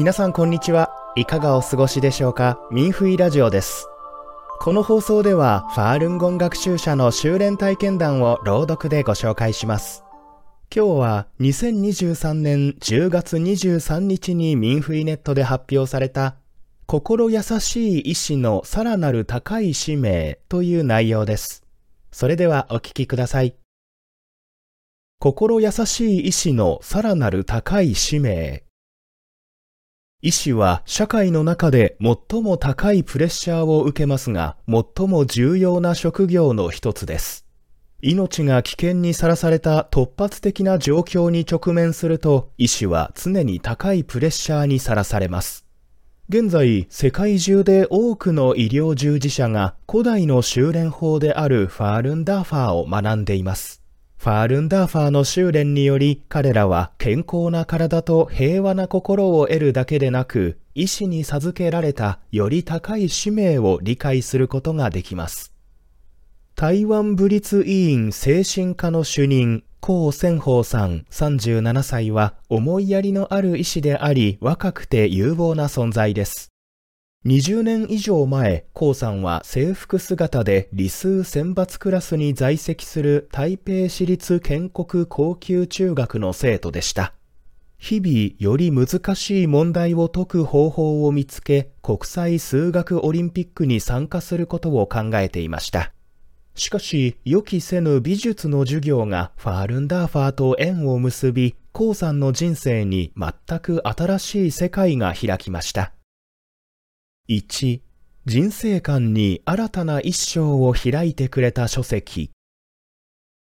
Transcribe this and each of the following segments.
皆さんこんにちは。いかがお過ごしでしょうか？ミンフイラジオです。この放送では、ファールンゴン学習者の修練体験談を朗読でご紹介します。今日は2023年10月23日にミンフイネットで発表された心優しい意志のさらなる高い使命という内容です。それではお聞きください。心優しい意志のさらなる高い使命。医師は社会の中で最も高いプレッシャーを受けますが、最も重要な職業の一つです。命が危険にさらされた突発的な状況に直面すると、医師は常に高いプレッシャーにさらされます。現在、世界中で多くの医療従事者が古代の修練法であるファールンダーファーを学んでいます。ファールンダーファーの修練により彼らは健康な体と平和な心を得るだけでなく、医師に授けられたより高い使命を理解することができます。台湾武律委員精神科の主任、高仙宝さん37歳は思いやりのある医師であり若くて有望な存在です。20年以上前、コウさんは制服姿で理数選抜クラスに在籍する台北市立建国高級中学の生徒でした。日々より難しい問題を解く方法を見つけ、国際数学オリンピックに参加することを考えていました。しかし、予期せぬ美術の授業がファールンダーファーと縁を結び、コウさんの人生に全く新しい世界が開きました。1. 人生観に新たな一生を開いてくれた書籍。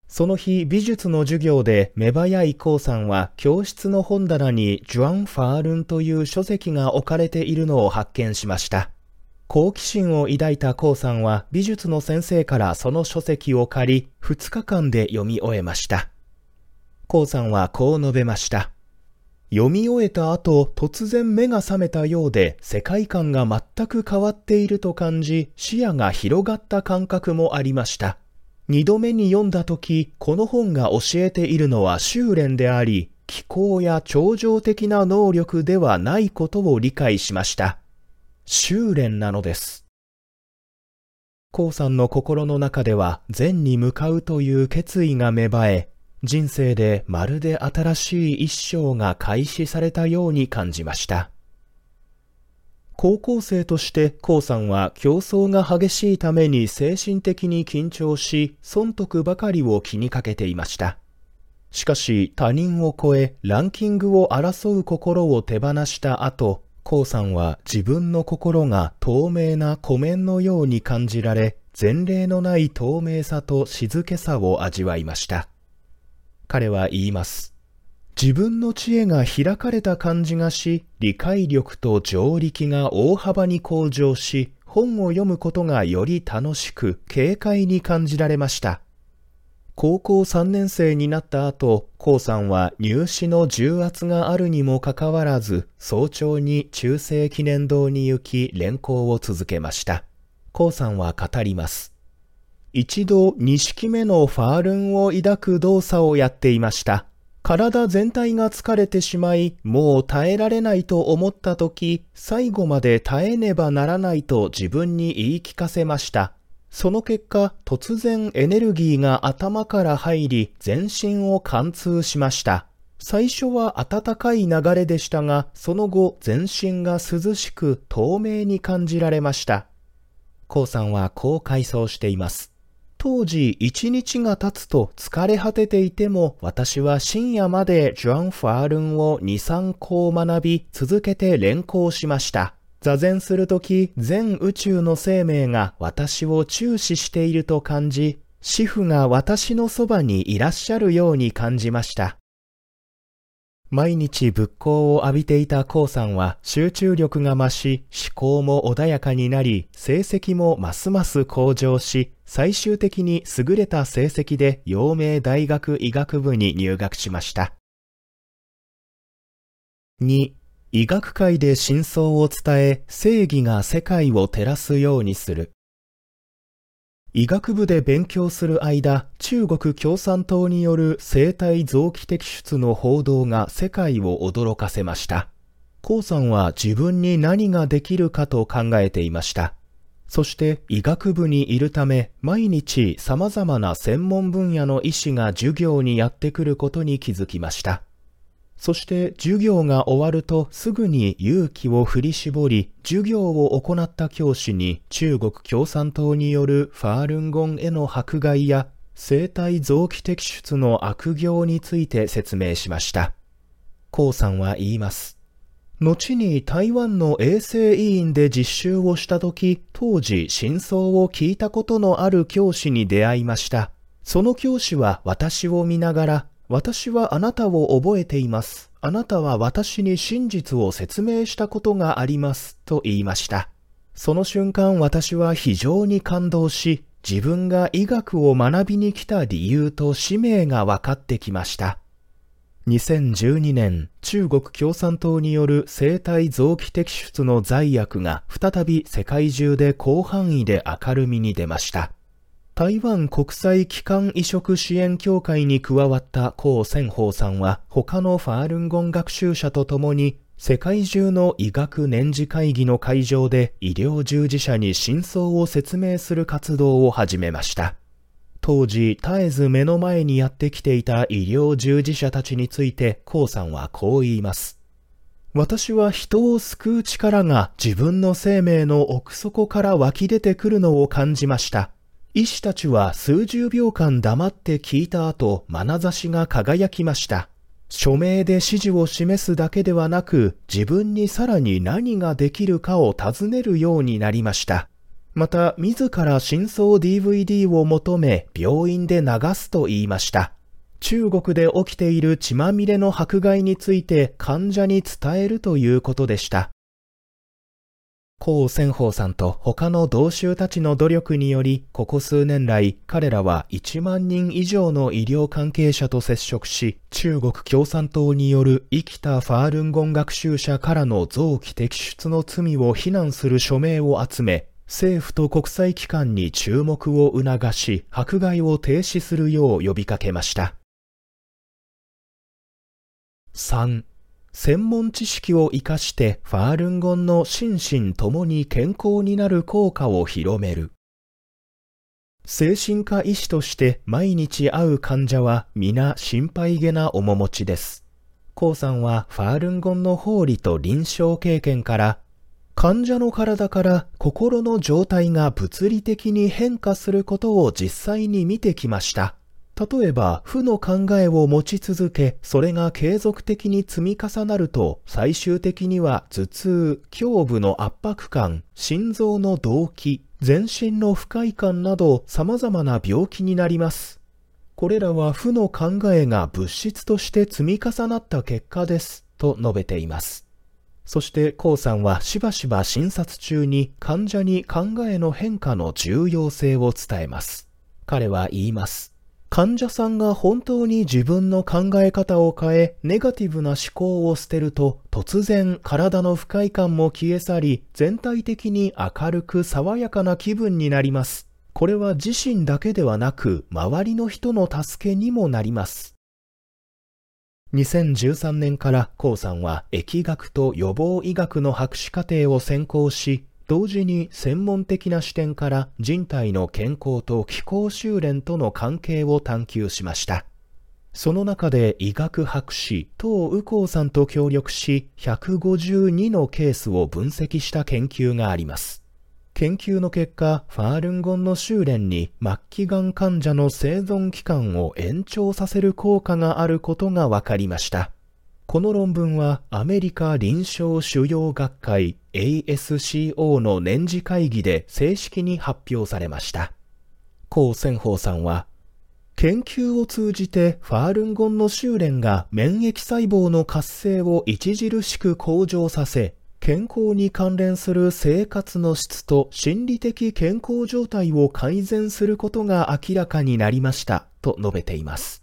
その日、美術の授業で芽早いコウさんは教室の本棚にジュアン・ファールンという書籍が置かれているのを発見しました。好奇心を抱いたコウさんは美術の先生からその書籍を借り、2日間で読み終えました。コウさんはこう述べました。読み終えた後、突然目が覚めたようで、世界観が全く変わっていると感じ、視野が広がった感覚もありました。二度目に読んだ時、この本が教えているのは修練であり、気候や超常的な能力ではないことを理解しました。修練なのです。コウさんの心の中では善に向かうという決意が芽生え、人生でまるで新しい一生が開始されたように感じました。高校生としてコウさんは競争が激しいために精神的に緊張し、損得ばかりを気にかけていました。しかし他人を超えランキングを争う心を手放した後、コウさんは自分の心が透明な湖面のように感じられ、前例のない透明さと静けさを味わいました。彼は言います。自分の知恵が開かれた感じがし、理解力と条力が大幅に向上し、本を読むことがより楽しく、軽快に感じられました。高校3年生になった後、コウさんは入試の重圧があるにもかかわらず、早朝に中世記念堂に行き連行を続けました。コウさんは語ります。一度2式目のファールンを抱く動作をやっていました。体全体が疲れてしまい、もう耐えられないと思った時、最後まで耐えねばならないと自分に言い聞かせました。その結果、突然エネルギーが頭から入り、全身を貫通しました。最初は暖かい流れでしたが、その後全身が涼しく透明に感じられました。コウさんはこう回想しています。当時一日が経つと疲れ果てていても私は深夜までジョン・ファールンを2、3校学び続けて連行しました。座禅するとき全宇宙の生命が私を注視していると感じ、主婦が私のそばにいらっしゃるように感じました。毎日仏光を浴びていたコウさんは集中力が増し、思考も穏やかになり、成績もますます向上し、最終的に優れた成績で陽明大学医学部に入学しました。2. 医学界で真相を伝え、正義が世界を照らすようにする。医学部で勉強する間、中国共産党による生体臓器摘出の報道が世界を驚かせました。コウさんは自分に何ができるかと考えていました。そして医学部にいるため毎日様々な専門分野の医師が授業にやってくることに気づきました。そして授業が終わるとすぐに勇気を振り絞り、授業を行った教師に中国共産党によるファールンゴンへの迫害や生体臓器摘出の悪行について説明しました。コウさんは言います。後に台湾の衛生委員で実習をした時、当時真相を聞いたことのある教師に出会いました。その教師は私を見ながら、私はあなたを覚えています。あなたは私に真実を説明したことがあります。と言いました。その瞬間私は非常に感動し、自分が医学を学びに来た理由と使命が分かってきました。2012年、中国共産党による生体臓器摘出の罪悪が再び世界中で広範囲で明るみに出ました。台湾国際機関移植支援協会に加わった江千宝さんは他のファールンゴン学習者と共に世界中の医学年次会議の会場で医療従事者に真相を説明する活動を始めました。当時絶えず目の前にやってきていた医療従事者たちについて江さんはこう言います。私は人を救う力が自分の生命の奥底から湧き出てくるのを感じました。医師たちは数十秒間黙って聞いた後、眼差しが輝きました。署名で指示を示すだけではなく、自分にさらに何ができるかを尋ねるようになりました。また、自ら真相 DVD を求め、病院で流すと言いました。中国で起きている血まみれの迫害について患者に伝えるということでした。高千宝さんと他の同州たちの努力により、ここ数年来、彼らは1万人以上の医療関係者と接触し、中国共産党による生きたファールンゴン学習者からの臓器摘出の罪を非難する署名を集め、政府と国際機関に注目を促し、迫害を停止するよう呼びかけました。3専門知識を活かしてファールンゴンの心身ともに健康になる効果を広める。精神科医師として毎日会う患者は皆心配げな面持ちです。コウさんはファールンゴンの法理と臨床経験から患者の体から心の状態が物理的に変化することを実際に見てきました。例えば、負の考えを持ち続け、それが継続的に積み重なると、最終的には頭痛、胸部の圧迫感、心臓の動悸、全身の不快感など様々な病気になります。これらは負の考えが物質として積み重なった結果です、と述べています。そして、コウさんはしばしば診察中に患者に考えの変化の重要性を伝えます。彼は言います。患者さんが本当に自分の考え方を変え、ネガティブな思考を捨てると、突然体の不快感も消え去り、全体的に明るく爽やかな気分になります。これは自身だけではなく、周りの人の助けにもなります。2013年からコさんは疫学と予防医学の博士課程を専攻し、同時に専門的な視点から人体の健康と気候修練との関係を探求しました。その中で医学博士、東右光さんと協力し、152のケースを分析した研究があります。研究の結果、ファールンゴンの修練に末期がん患者の生存期間を延長させる効果があることが分かりました。この論文はアメリカ臨床腫瘍学会 ASCO の年次会議で正式に発表されました。高千宝さんは、研究を通じてファールンゴンの修練が免疫細胞の活性を著しく向上させ、健康に関連する生活の質と心理的健康状態を改善することが明らかになりましたと述べています。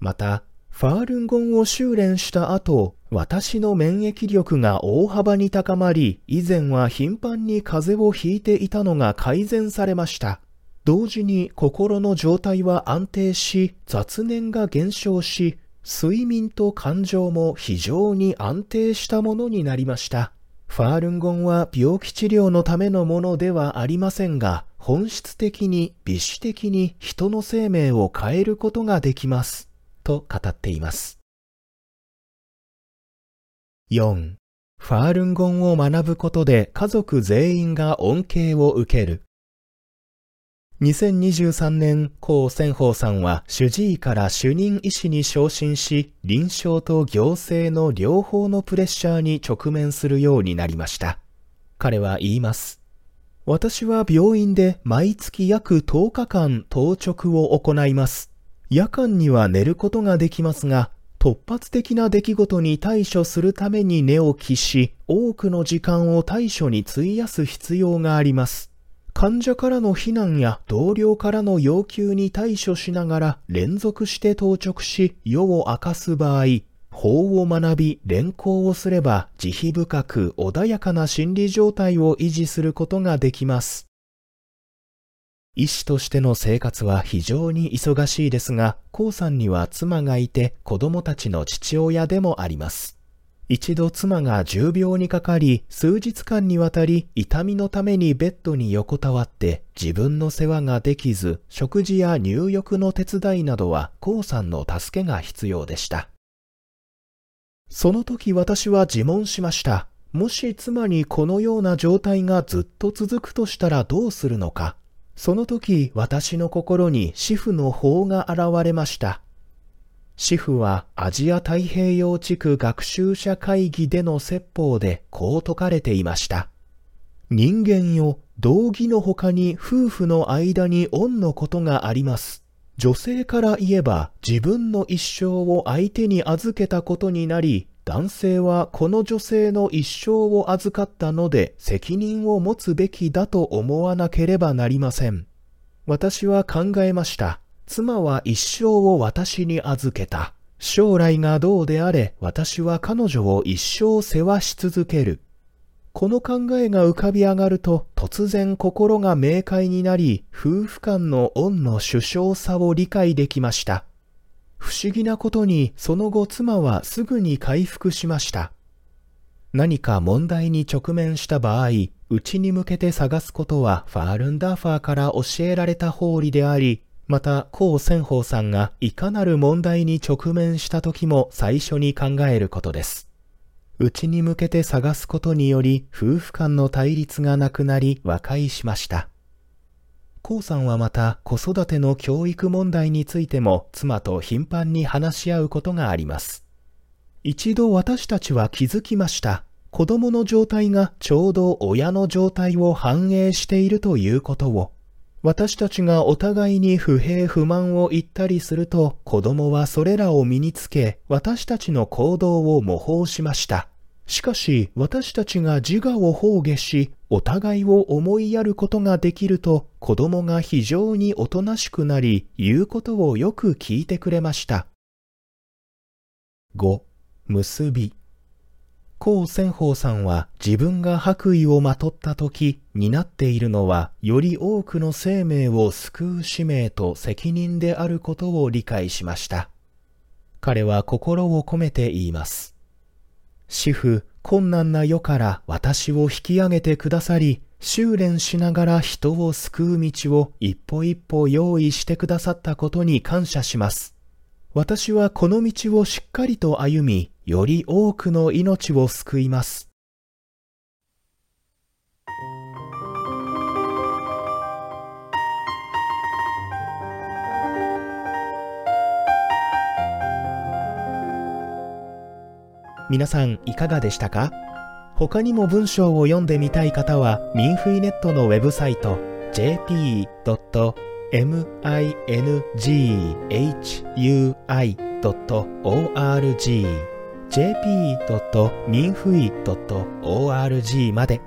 また、ファールンゴンを修練した後、私の免疫力が大幅に高まり、以前は頻繁に風邪をひいていたのが改善されました。同時に心の状態は安定し、雑念が減少し、睡眠と感情も非常に安定したものになりました。ファールンゴンは病気治療のためのものではありませんが、本質的に微視的に人の生命を変えることができます。と語っています。4. ファールンゴンを学ぶことで家族全員が恩恵を受ける。2023年、高仙宝さんは主治医から主任医師に昇進し、臨床と行政の両方のプレッシャーに直面するようになりました。彼は言います。私は病院で毎月約10日間当直を行います。夜間には寝ることができますが、突発的な出来事に対処するために寝起きし、多くの時間を対処に費やす必要があります。患者からの非難や同僚からの要求に対処しながら連続して当直し世を明かす場合、法を学び連行をすれば慈悲深く穏やかな心理状態を維持することができます。医師としての生活は非常に忙しいですが、コウさんには妻がいて子供たちの父親でもあります。一度妻が重病にかかり、数日間にわたり痛みのためにベッドに横たわって自分の世話ができず、食事や入浴の手伝いなどはコウさんの助けが必要でした。その時私は自問しました。もし妻にこのような状態がずっと続くとしたらどうするのか。その時私の心に主婦の法が現れました。シフはアジア太平洋地区学習者会議での説法でこう説かれていました。人間よ、道義の他に夫婦の間に恩のことがあります。女性から言えば自分の一生を相手に預けたことになり、男性はこの女性の一生を預かったので責任を持つべきだと思わなければなりません。私は考えました。妻は一生を私に預けた。将来がどうであれ、私は彼女を一生世話し続ける。この考えが浮かび上がると、突然心が明快になり、夫婦間の恩の首相さを理解できました。不思議なことに、その後妻はすぐに回復しました。何か問題に直面した場合、内に向けて探すことはファールンダーファーから教えられた法理であり、また、高仙宝さんがいかなる問題に直面した時も最初に考えることです。内に向けて探すことにより夫婦間の対立がなくなり和解しました。高さんはまた子育ての教育問題についても妻と頻繁に話し合うことがあります。一度私たちは気づきました。子供の状態がちょうど親の状態を反映しているということを。私たちがお互いに不平不満を言ったりすると子供はそれらを身につけ私たちの行動を模倣しました。しかし私たちが自我を放下しお互いを思いやることができると子供が非常におとなしくなり言うことをよく聞いてくれました。5. 結び高仙宝さんは自分が白衣をまとった時担っているのはより多くの生命を救う使命と責任であることを理解しました。彼は心を込めて言います。主婦、困難な世から私を引き上げてくださり、修練しながら人を救う道を一歩一歩用意してくださったことに感謝します。私はこの道をしっかりと歩み、より多くの命を救います。皆さんいかがでしたか？他にも文章を読んでみたい方はミンフイネットのウェブサイト jp.minghui.org jp.minfui.org まで。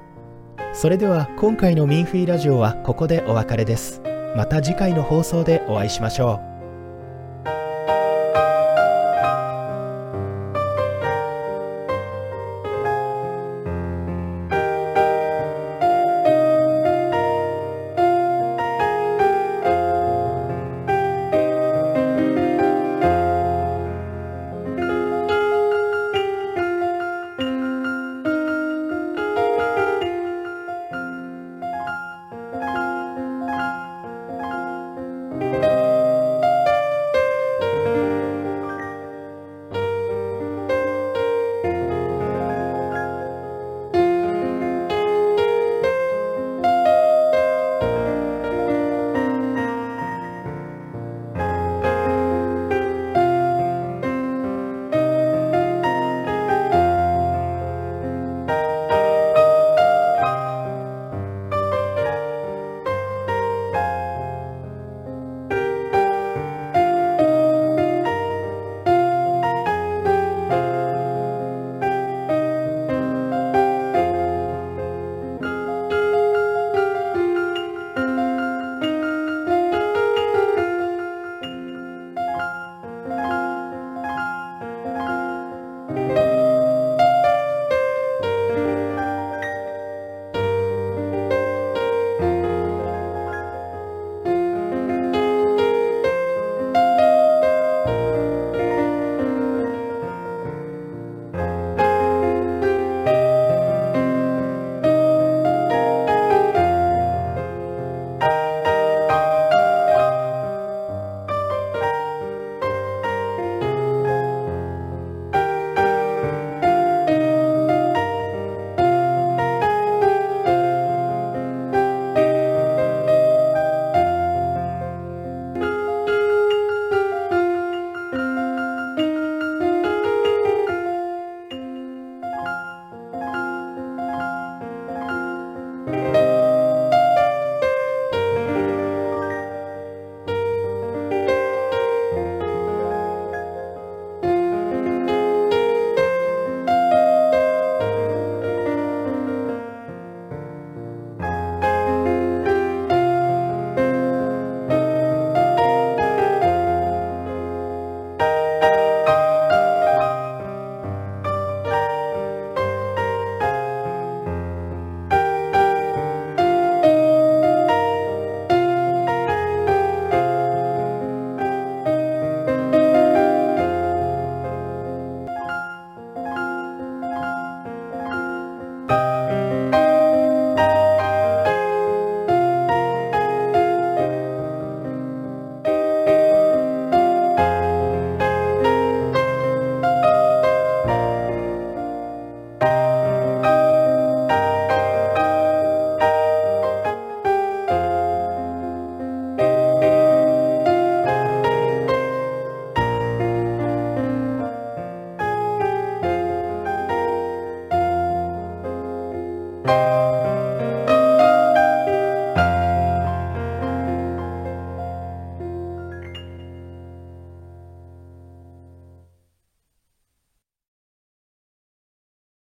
それでは今回のミンフィラジオはここでお別れです。また次回の放送でお会いしましょう。